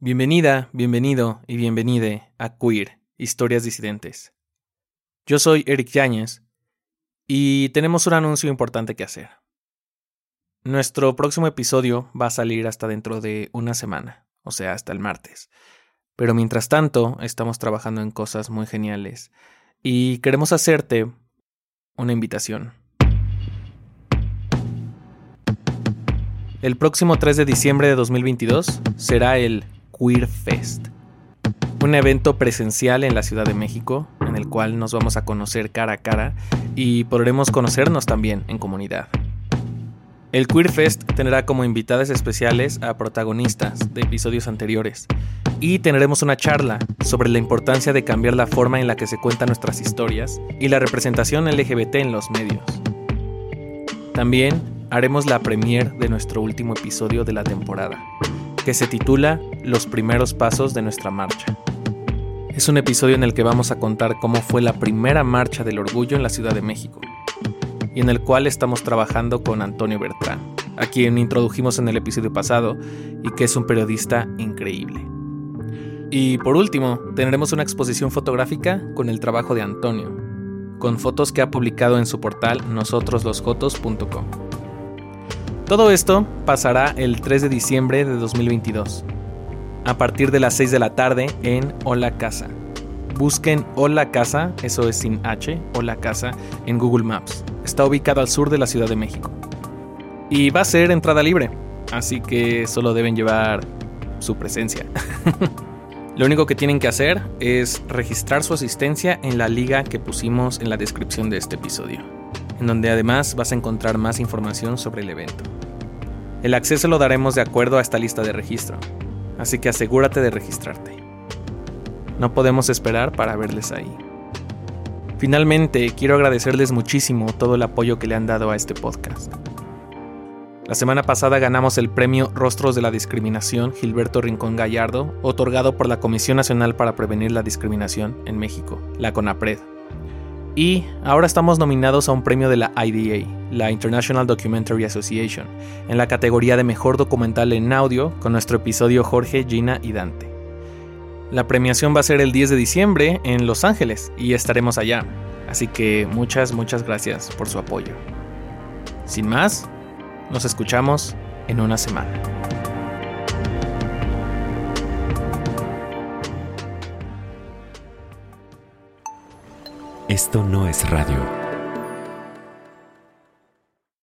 Bienvenida, bienvenido y bienvenide a Queer, Historias Disidentes. Yo soy Eric Yáñez y tenemos un anuncio importante que hacer. Nuestro próximo episodio va a salir hasta dentro de una semana, o sea, hasta el martes. Pero mientras tanto, estamos trabajando en cosas muy geniales y queremos hacerte una invitación. El próximo 3 de diciembre de 2022 será el Queer Fest, un evento presencial en la Ciudad de México en el cual nos vamos a conocer cara a cara y podremos conocernos también en comunidad. El Queer Fest tendrá como invitadas especiales a protagonistas de episodios anteriores y tendremos una charla sobre la importancia de cambiar la forma en la que se cuentan nuestras historias y la representación LGBT en los medios. También haremos la premiere de nuestro último episodio de la temporada, que se titula Los primeros pasos de nuestra marcha. Es un episodio en el que vamos a contar cómo fue la primera marcha del orgullo en la Ciudad de México, y en el cual estamos trabajando con Antonio Bertrán, a quien introdujimos en el episodio pasado y que es un periodista increíble. Y por último, tendremos una exposición fotográfica con el trabajo de Antonio, con fotos que ha publicado en su portal nosotroslosjotos.com. Todo esto pasará el 3 de diciembre de 2022, a partir de las 6 de la tarde en Hola Casa. Busquen Hola Casa, eso es sin H, Hola Casa, en Google Maps. Está ubicado al sur de la Ciudad de México. Y va a ser entrada libre, así que solo deben llevar su presencia. Lo único que tienen que hacer es registrar su asistencia en la liga que pusimos en la descripción de este episodio, en donde además vas a encontrar más información sobre el evento. El acceso lo daremos de acuerdo a esta lista de registro, así que asegúrate de registrarte. No podemos esperar para verles ahí. Finalmente, quiero agradecerles muchísimo todo el apoyo que le han dado a este podcast. La semana pasada ganamos el premio Rostros de la Discriminación Gilberto Rincón Gallardo, otorgado por la Comisión Nacional para Prevenir la Discriminación en México, la CONAPRED. Y ahora estamos nominados a un premio de la IDA, la International Documentary Association, en la categoría de Mejor Documental en Audio con nuestro episodio Jorge, Gina y Dante. La premiación va a ser el 10 de diciembre en Los Ángeles y estaremos allá, así que muchas, muchas gracias por su apoyo. Sin más, nos escuchamos en una semana. Esto no es radio.